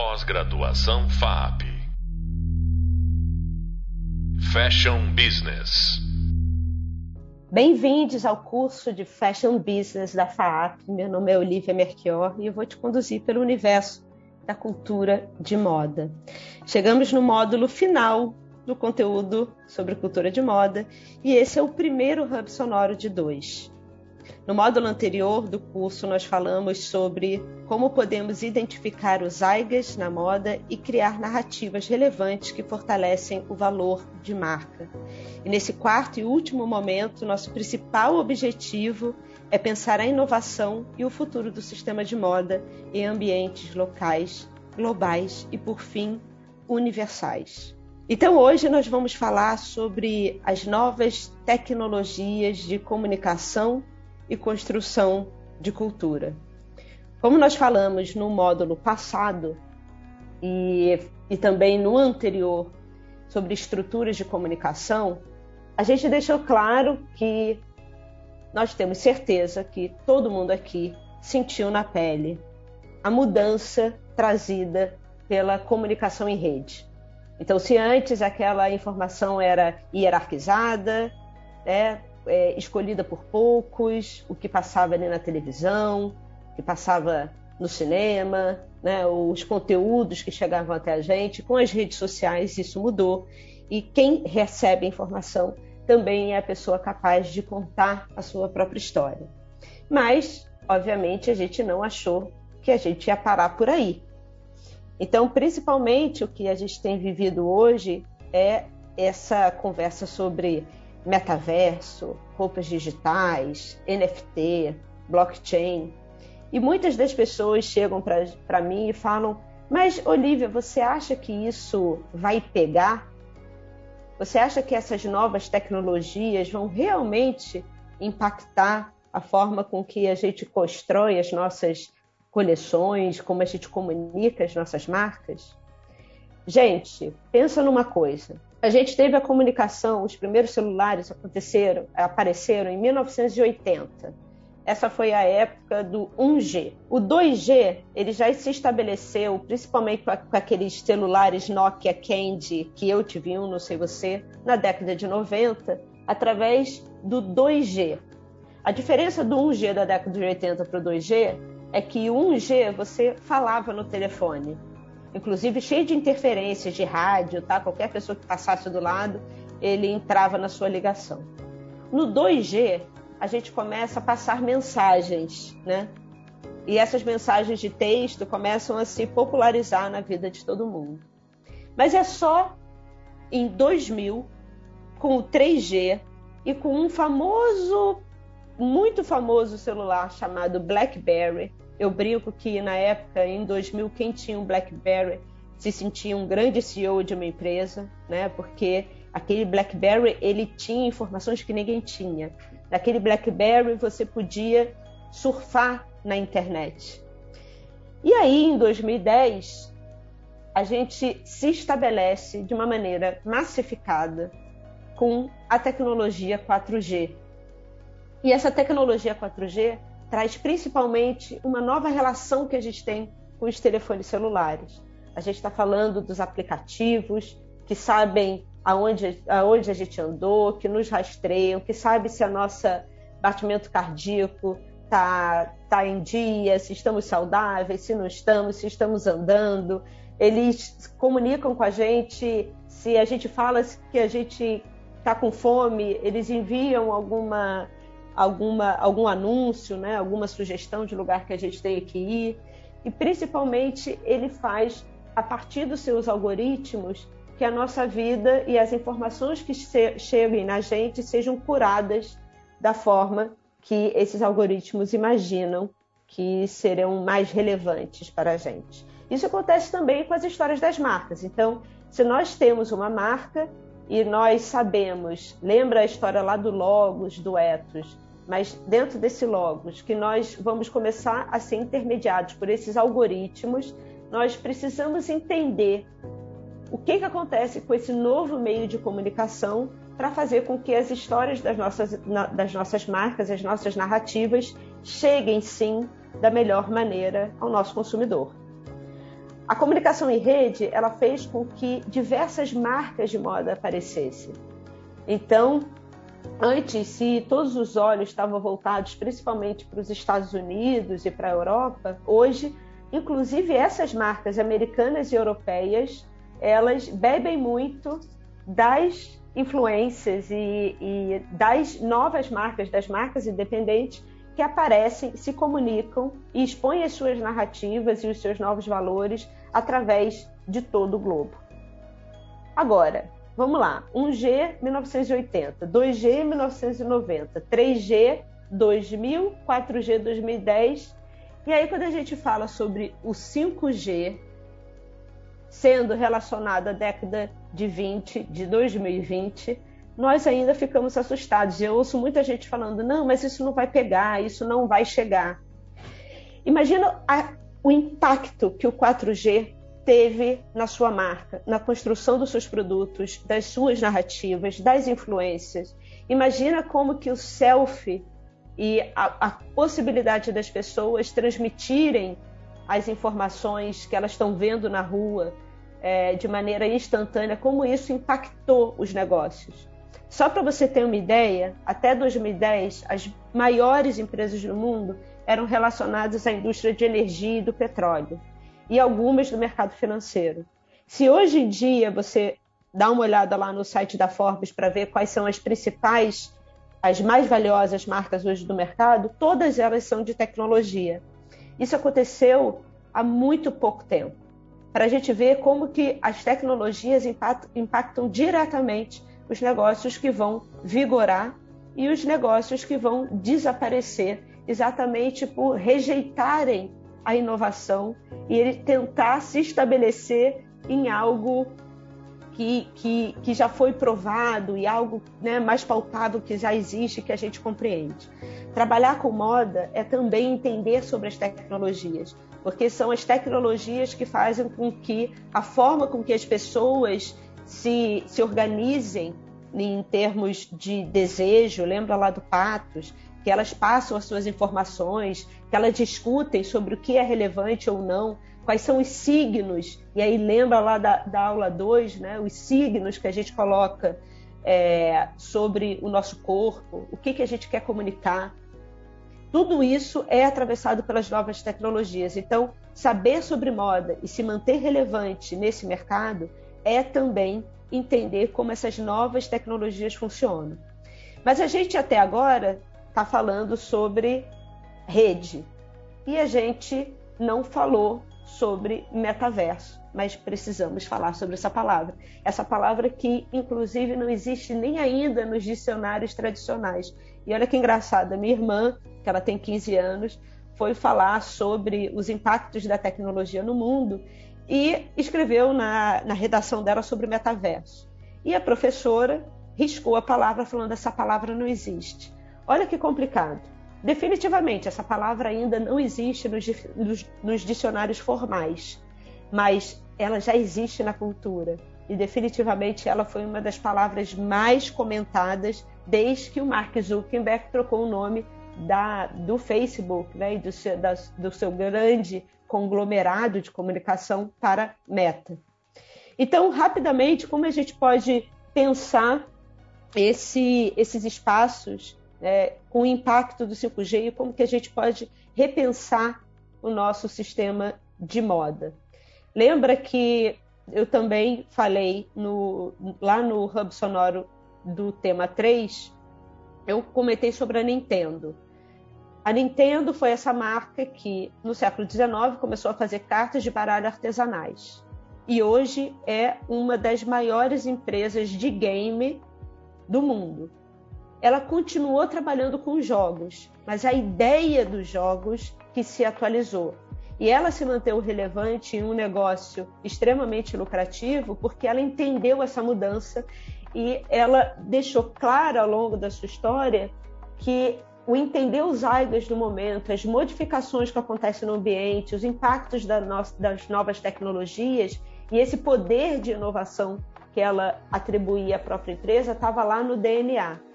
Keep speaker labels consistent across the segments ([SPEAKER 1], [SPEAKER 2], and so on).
[SPEAKER 1] Pós-graduação FAP. Fashion Business.
[SPEAKER 2] Bem-vindos ao curso de Fashion Business da FAP. Meu nome é Olivia Merchior e eu vou te conduzir pelo universo da cultura de moda. Chegamos no módulo final do conteúdo sobre cultura de moda e esse é o primeiro hub sonoro de dois. No módulo anterior do curso, nós falamos sobre como podemos identificar os aigas na moda e criar narrativas relevantes que fortalecem o valor de marca. E nesse quarto e último momento, nosso principal objetivo é pensar a inovação e o futuro do sistema de moda em ambientes locais, globais e, por fim, universais. Então, hoje nós vamos falar sobre as novas tecnologias de comunicação e construção de cultura. Como nós falamos no módulo passado e, e também no anterior sobre estruturas de comunicação, a gente deixou claro que nós temos certeza que todo mundo aqui sentiu na pele a mudança trazida pela comunicação em rede. Então, se antes aquela informação era hierarquizada, né, é, escolhida por poucos, o que passava ali na televisão, o que passava no cinema, né, os conteúdos que chegavam até a gente. Com as redes sociais, isso mudou. E quem recebe a informação também é a pessoa capaz de contar a sua própria história. Mas, obviamente, a gente não achou que a gente ia parar por aí. Então, principalmente, o que a gente tem vivido hoje é essa conversa sobre metaverso, roupas digitais, NFT, blockchain. E muitas das pessoas chegam para mim e falam: Mas, Olivia, você acha que isso vai pegar? Você acha que essas novas tecnologias vão realmente impactar a forma com que a gente constrói as nossas coleções, como a gente comunica as nossas marcas? Gente, pensa numa coisa a gente teve a comunicação, os primeiros celulares aconteceram, apareceram em 1980. Essa foi a época do 1G. O 2G ele já se estabeleceu, principalmente com, aqueles celulares Nokia Candy, que eu tive um, não sei você, na década de 90, através do 2G. A diferença do 1G da década de 80 para o 2G é que o 1G você falava no telefone inclusive cheio de interferências de rádio, tá? Qualquer pessoa que passasse do lado, ele entrava na sua ligação. No 2G, a gente começa a passar mensagens, né? E essas mensagens de texto começam a se popularizar na vida de todo mundo. Mas é só em 2000, com o 3G e com um famoso, muito famoso celular chamado BlackBerry, eu brinco que na época, em 2000, quem tinha um BlackBerry se sentia um grande CEO de uma empresa, né? Porque aquele BlackBerry ele tinha informações que ninguém tinha. Naquele BlackBerry você podia surfar na internet. E aí, em 2010, a gente se estabelece de uma maneira massificada com a tecnologia 4G. E essa tecnologia 4G traz principalmente uma nova relação que a gente tem com os telefones celulares. A gente está falando dos aplicativos que sabem aonde, aonde a gente andou, que nos rastreiam, que sabem se a nossa batimento cardíaco está tá em dia, se estamos saudáveis, se não estamos, se estamos andando. Eles comunicam com a gente, se a gente fala que a gente está com fome, eles enviam alguma alguma, algum anúncio, né, alguma sugestão de lugar que a gente tenha que ir. E principalmente ele faz, a partir dos seus algoritmos, que a nossa vida e as informações que cheguem na gente sejam curadas da forma que esses algoritmos imaginam que serão mais relevantes para a gente. Isso acontece também com as histórias das marcas. Então, se nós temos uma marca e nós sabemos, lembra a história lá do Logos, do Ethos, mas dentro desse logos, que nós vamos começar a ser intermediados por esses algoritmos, nós precisamos entender o que, que acontece com esse novo meio de comunicação para fazer com que as histórias das nossas, das nossas marcas, as nossas narrativas, cheguem sim da melhor maneira ao nosso consumidor. A comunicação em rede, ela fez com que diversas marcas de moda aparecessem. Então, antes, se todos os olhos estavam voltados principalmente para os Estados Unidos e para a Europa, hoje, inclusive essas marcas americanas e europeias, elas bebem muito das influências e, e das novas marcas, das marcas independentes que aparecem, se comunicam e expõem as suas narrativas e os seus novos valores através de todo o globo. Agora, vamos lá. 1G 1980, 2G 1990, 3G 2000, 4G 2010. E aí quando a gente fala sobre o 5G sendo relacionado à década de 20, de 2020, nós ainda ficamos assustados. Eu ouço muita gente falando: não, mas isso não vai pegar, isso não vai chegar. Imagina a, o impacto que o 4G teve na sua marca, na construção dos seus produtos, das suas narrativas, das influências. Imagina como que o selfie e a, a possibilidade das pessoas transmitirem as informações que elas estão vendo na rua é, de maneira instantânea, como isso impactou os negócios. Só para você ter uma ideia, até 2010, as maiores empresas do mundo eram relacionadas à indústria de energia e do petróleo, e algumas do mercado financeiro. Se hoje em dia você dá uma olhada lá no site da Forbes para ver quais são as principais, as mais valiosas marcas hoje do mercado, todas elas são de tecnologia. Isso aconteceu há muito pouco tempo. Para a gente ver como que as tecnologias impactam, diretamente os negócios que vão vigorar e os negócios que vão desaparecer, exatamente por rejeitarem a inovação e ele tentar se estabelecer em algo que, que, que já foi provado e algo né, mais palpável que já existe, que a gente compreende. Trabalhar com moda é também entender sobre as tecnologias, porque são as tecnologias que fazem com que a forma com que as pessoas se, se organizem em termos de desejo, lembra lá do Patos, que elas passam as suas informações, que elas discutem sobre o que é relevante ou não, quais são os signos, e aí lembra lá da, da aula 2, né, os signos que a gente coloca é, sobre o nosso corpo, o que, que a gente quer comunicar. Tudo isso é atravessado pelas novas tecnologias. Então, saber sobre moda e se manter relevante nesse mercado é também entender como essas novas tecnologias funcionam. Mas a gente até agora está falando sobre rede e a gente não falou sobre metaverso, mas precisamos falar sobre essa palavra. Essa palavra que, inclusive, não existe nem ainda nos dicionários tradicionais. E olha que engraçado, minha irmã, que ela tem 15 anos, foi falar sobre os impactos da tecnologia no mundo e escreveu na, na redação dela sobre metaverso. E a professora riscou a palavra falando essa palavra não existe. Olha que complicado. Definitivamente, essa palavra ainda não existe nos, nos, nos dicionários formais, mas ela já existe na cultura. E definitivamente ela foi uma das palavras mais comentadas desde que o Mark Zuckerberg trocou o nome da, do Facebook né, do seu, da, do seu grande conglomerado de comunicação para Meta. Então, rapidamente, como a gente pode pensar esse, esses espaços é, com o impacto do 5G e como que a gente pode repensar o nosso sistema de moda. Lembra que eu também falei no, lá no Hub Sonoro do tema 3, eu comentei sobre a Nintendo. A Nintendo foi essa marca que, no século XIX, começou a fazer cartas de baralho artesanais. E hoje é uma das maiores empresas de game do mundo. Ela continuou trabalhando com jogos, mas a ideia dos jogos que se atualizou. E ela se manteve relevante em um negócio extremamente lucrativo porque ela entendeu essa mudança e ela deixou claro ao longo da sua história que o entender os áreas do momento, as modificações que acontecem no ambiente, os impactos das novas tecnologias e esse poder de inovação que ela atribuía à própria empresa estava lá no DNA.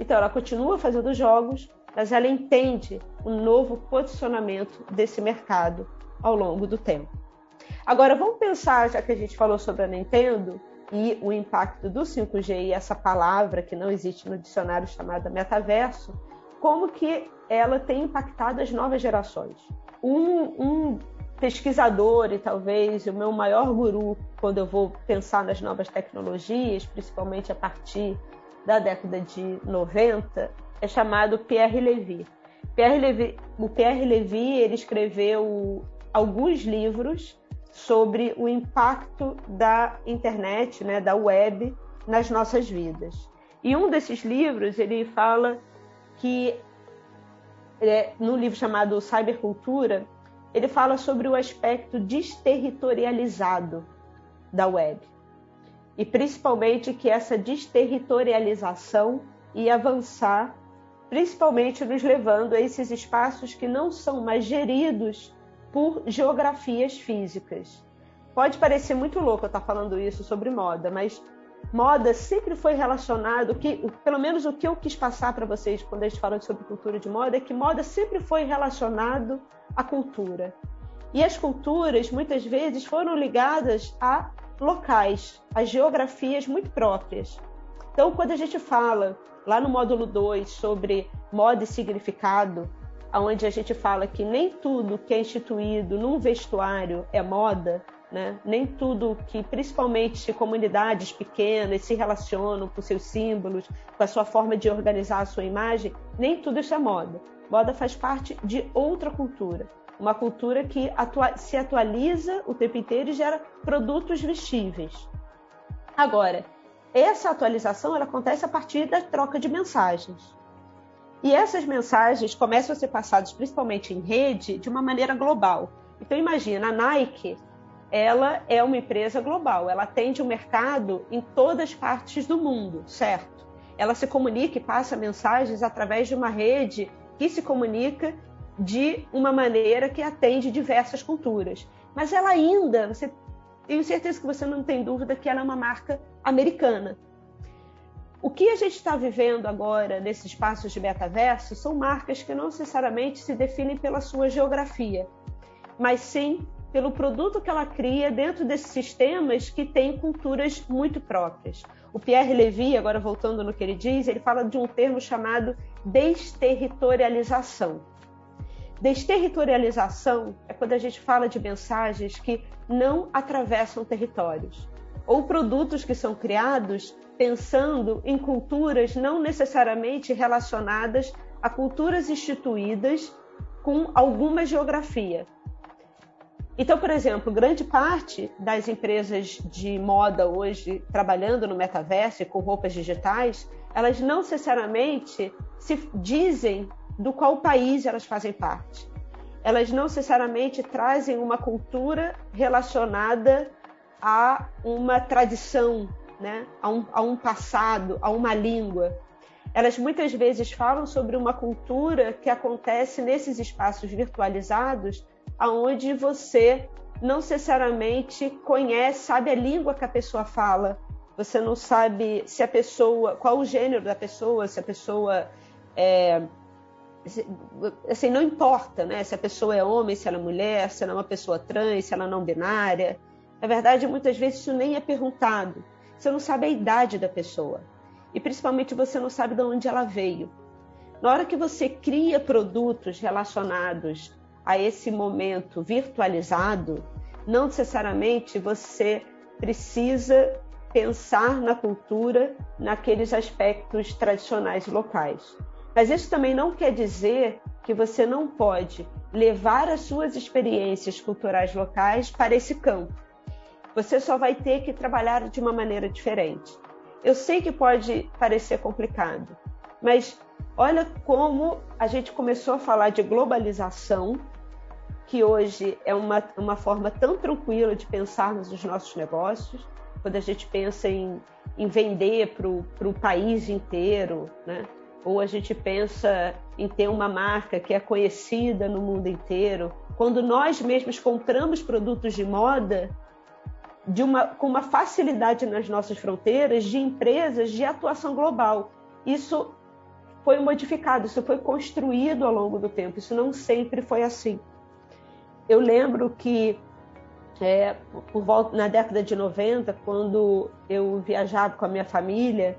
[SPEAKER 2] Então, ela continua fazendo jogos, mas ela entende o um novo posicionamento desse mercado ao longo do tempo. Agora, vamos pensar, já que a gente falou sobre a Nintendo e o impacto do 5G e essa palavra que não existe no dicionário chamada metaverso, como que ela tem impactado as novas gerações. Um, um pesquisador e talvez o meu maior guru quando eu vou pensar nas novas tecnologias, principalmente a partir da década de 90, é chamado Pierre Levy. Pierre Levy o Pierre Levy ele escreveu alguns livros sobre o impacto da internet, né, da web nas nossas vidas. E um desses livros ele fala que é, no livro chamado Cybercultura ele fala sobre o aspecto desterritorializado da web. E principalmente que essa desterritorialização ia avançar, principalmente nos levando a esses espaços que não são mais geridos por geografias físicas. Pode parecer muito louco eu estar falando isso sobre moda, mas moda sempre foi relacionado, que, pelo menos o que eu quis passar para vocês quando a gente fala sobre cultura de moda, é que moda sempre foi relacionado à cultura. E as culturas, muitas vezes, foram ligadas a locais, a geografias muito próprias. Então, quando a gente fala lá no módulo 2 sobre moda e significado, onde a gente fala que nem tudo que é instituído num vestuário é moda, né? Nem tudo que, principalmente comunidades pequenas, se relacionam com seus símbolos, com a sua forma de organizar a sua imagem, nem tudo isso é moda. Moda faz parte de outra cultura, uma cultura que atua se atualiza o tempo inteiro e gera produtos vestíveis. Agora, essa atualização ela acontece a partir da troca de mensagens. E essas mensagens começam a ser passadas principalmente em rede de uma maneira global. Então imagina, a Nike ela é uma empresa global, ela atende o mercado em todas as partes do mundo, certo? Ela se comunica e passa mensagens através de uma rede que se comunica de uma maneira que atende diversas culturas. Mas ela ainda, você tenho certeza que você não tem dúvida que ela é uma marca americana. O que a gente está vivendo agora nesses espaços de metaverso são marcas que não necessariamente se definem pela sua geografia, mas sim pelo produto que ela cria dentro desses sistemas que têm culturas muito próprias. O Pierre Levy, agora voltando no que ele diz, ele fala de um termo chamado desterritorialização. Desterritorialização é quando a gente fala de mensagens que não atravessam territórios, ou produtos que são criados pensando em culturas não necessariamente relacionadas a culturas instituídas com alguma geografia, então, por exemplo, grande parte das empresas de moda hoje trabalhando no metaverso com roupas digitais, elas não necessariamente se dizem do qual país elas fazem parte. Elas não necessariamente trazem uma cultura relacionada a uma tradição, né? a, um, a um passado, a uma língua. Elas muitas vezes falam sobre uma cultura que acontece nesses espaços virtualizados aonde você não necessariamente conhece, sabe a língua que a pessoa fala. Você não sabe se a pessoa, qual o gênero da pessoa, se a pessoa é, assim, não importa, né? Se a pessoa é homem, se ela é mulher, se ela é uma pessoa trans, se ela é não binária. Na verdade, muitas vezes isso nem é perguntado. Você não sabe a idade da pessoa. E principalmente você não sabe de onde ela veio. Na hora que você cria produtos relacionados a esse momento virtualizado, não necessariamente você precisa pensar na cultura naqueles aspectos tradicionais locais. Mas isso também não quer dizer que você não pode levar as suas experiências culturais locais para esse campo. Você só vai ter que trabalhar de uma maneira diferente. Eu sei que pode parecer complicado, mas olha como a gente começou a falar de globalização que hoje é uma, uma forma tão tranquila de pensarmos os nossos negócios, quando a gente pensa em, em vender para o país inteiro, né? Ou a gente pensa em ter uma marca que é conhecida no mundo inteiro. Quando nós mesmos compramos produtos de moda de uma, com uma facilidade nas nossas fronteiras de empresas de atuação global. Isso foi modificado, isso foi construído ao longo do tempo, isso não sempre foi assim. Eu lembro que é, por volta na década de 90, quando eu viajava com a minha família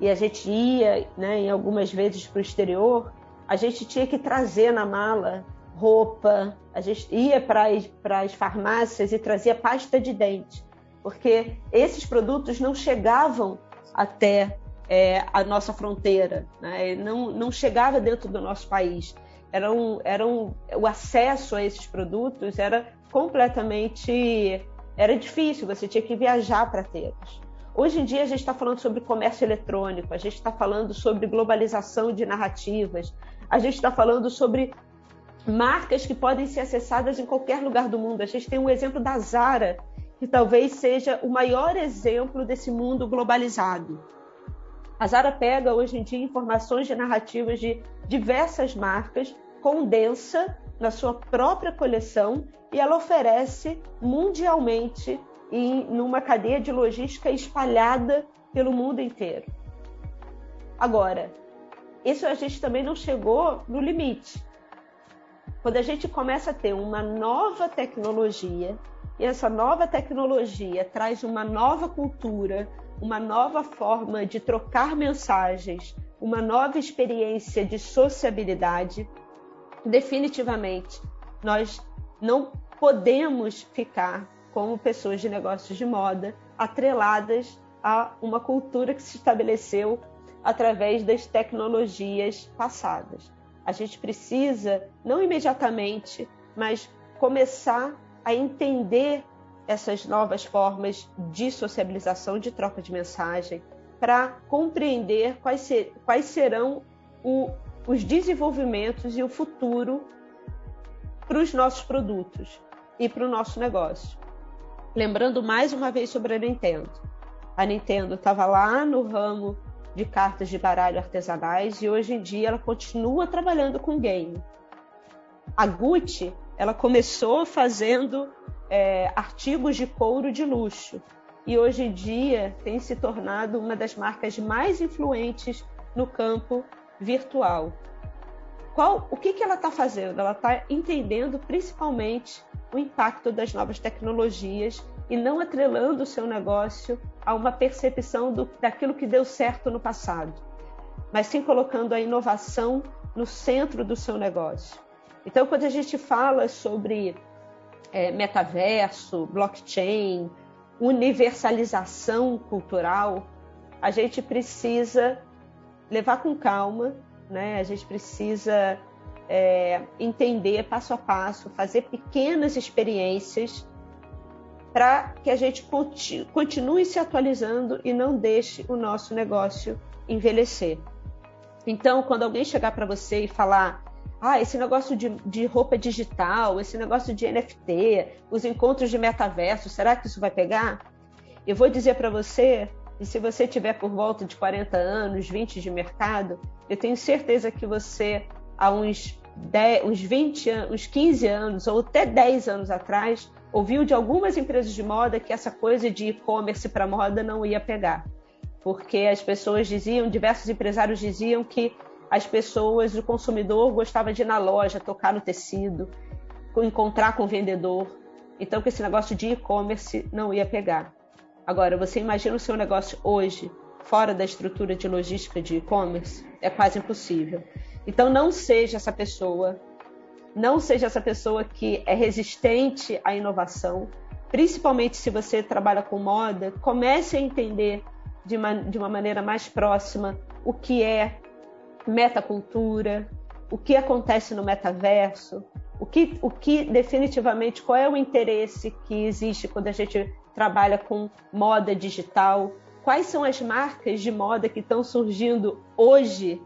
[SPEAKER 2] e a gente ia, né, em algumas vezes para o exterior, a gente tinha que trazer na mala roupa, a gente ia para as farmácias e trazia pasta de dente, porque esses produtos não chegavam até é, a nossa fronteira, né? não, não chegava dentro do nosso país. Era um, era um, o acesso a esses produtos era completamente era difícil, você tinha que viajar para tê-los. Hoje em dia a gente está falando sobre comércio eletrônico, a gente está falando sobre globalização de narrativas, a gente está falando sobre marcas que podem ser acessadas em qualquer lugar do mundo. A gente tem um exemplo da Zara, que talvez seja o maior exemplo desse mundo globalizado. A Zara pega hoje em dia informações de narrativas de diversas marcas, condensa na sua própria coleção e ela oferece mundialmente em numa cadeia de logística espalhada pelo mundo inteiro. Agora, isso a gente também não chegou no limite. Quando a gente começa a ter uma nova tecnologia, e essa nova tecnologia traz uma nova cultura, uma nova forma de trocar mensagens, uma nova experiência de sociabilidade, definitivamente nós não podemos ficar como pessoas de negócios de moda atreladas a uma cultura que se estabeleceu através das tecnologias passadas. A gente precisa, não imediatamente, mas começar a entender essas novas formas de sociabilização, de troca de mensagem, para compreender quais, ser, quais serão o, os desenvolvimentos e o futuro para os nossos produtos e para o nosso negócio. Lembrando mais uma vez sobre a Nintendo. A Nintendo estava lá no ramo de cartas de baralho artesanais e hoje em dia ela continua trabalhando com game. A Gucci ela começou fazendo é, artigos de couro de luxo e hoje em dia tem se tornado uma das marcas mais influentes no campo virtual. Qual, o que, que ela está fazendo? Ela está entendendo principalmente o impacto das novas tecnologias e não atrelando o seu negócio a uma percepção do, daquilo que deu certo no passado, mas sim colocando a inovação no centro do seu negócio. Então, quando a gente fala sobre é, metaverso, blockchain, universalização cultural, a gente precisa levar com calma, né? a gente precisa é, entender passo a passo, fazer pequenas experiências para que a gente continue se atualizando e não deixe o nosso negócio envelhecer. Então, quando alguém chegar para você e falar, ah, esse negócio de, de, roupa digital, esse negócio de NFT, os encontros de metaverso, será que isso vai pegar? Eu vou dizer para você, e se você tiver por volta de 40 anos, 20 de mercado, eu tenho certeza que você, há uns, 10, uns 20 uns 15 anos, ou até 10 anos atrás, ouviu de algumas empresas de moda que essa coisa de e-commerce para moda não ia pegar, porque as pessoas diziam, diversos empresários diziam que as pessoas, o consumidor gostava de ir na loja, tocar no tecido, encontrar com o vendedor, então que esse negócio de e-commerce não ia pegar. Agora, você imagina o seu negócio hoje fora da estrutura de logística de e-commerce? É quase impossível. Então, não seja essa pessoa não seja essa pessoa que é resistente à inovação, principalmente se você trabalha com moda, comece a entender de uma, de uma maneira mais próxima o que é metacultura, o que acontece no metaverso, o que, o que definitivamente qual é o interesse que existe quando a gente trabalha com moda digital, quais são as marcas de moda que estão surgindo hoje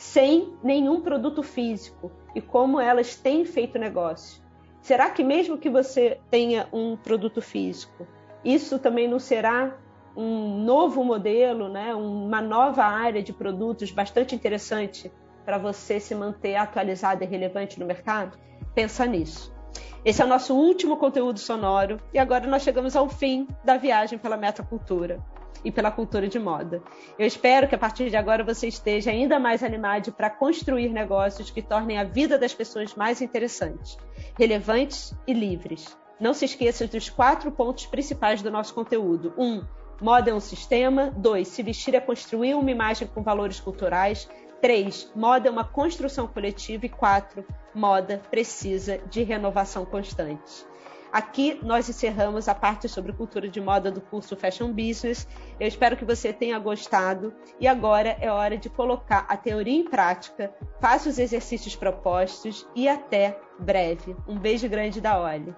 [SPEAKER 2] sem nenhum produto físico e como elas têm feito negócio. Será que mesmo que você tenha um produto físico, isso também não será um novo modelo, né? uma nova área de produtos bastante interessante para você se manter atualizado e relevante no mercado? Pensa nisso. Esse é o nosso último conteúdo sonoro e agora nós chegamos ao fim da viagem pela metacultura e pela cultura de moda. Eu espero que a partir de agora você esteja ainda mais animado para construir negócios que tornem a vida das pessoas mais interessantes, relevantes e livres. não se esqueça dos quatro pontos principais do nosso conteúdo. Um, moda é um sistema. Dois, se vestir é construir uma imagem com valores culturais. Três, moda é uma construção coletiva. E quatro, moda precisa de renovação constante. Aqui nós encerramos a parte sobre cultura de moda do curso Fashion Business. Eu espero que você tenha gostado e agora é hora de colocar a teoria em prática. Faça os exercícios propostos e até breve. Um beijo grande da Oli.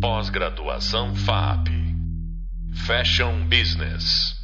[SPEAKER 1] Pós-graduação FAP Fashion Business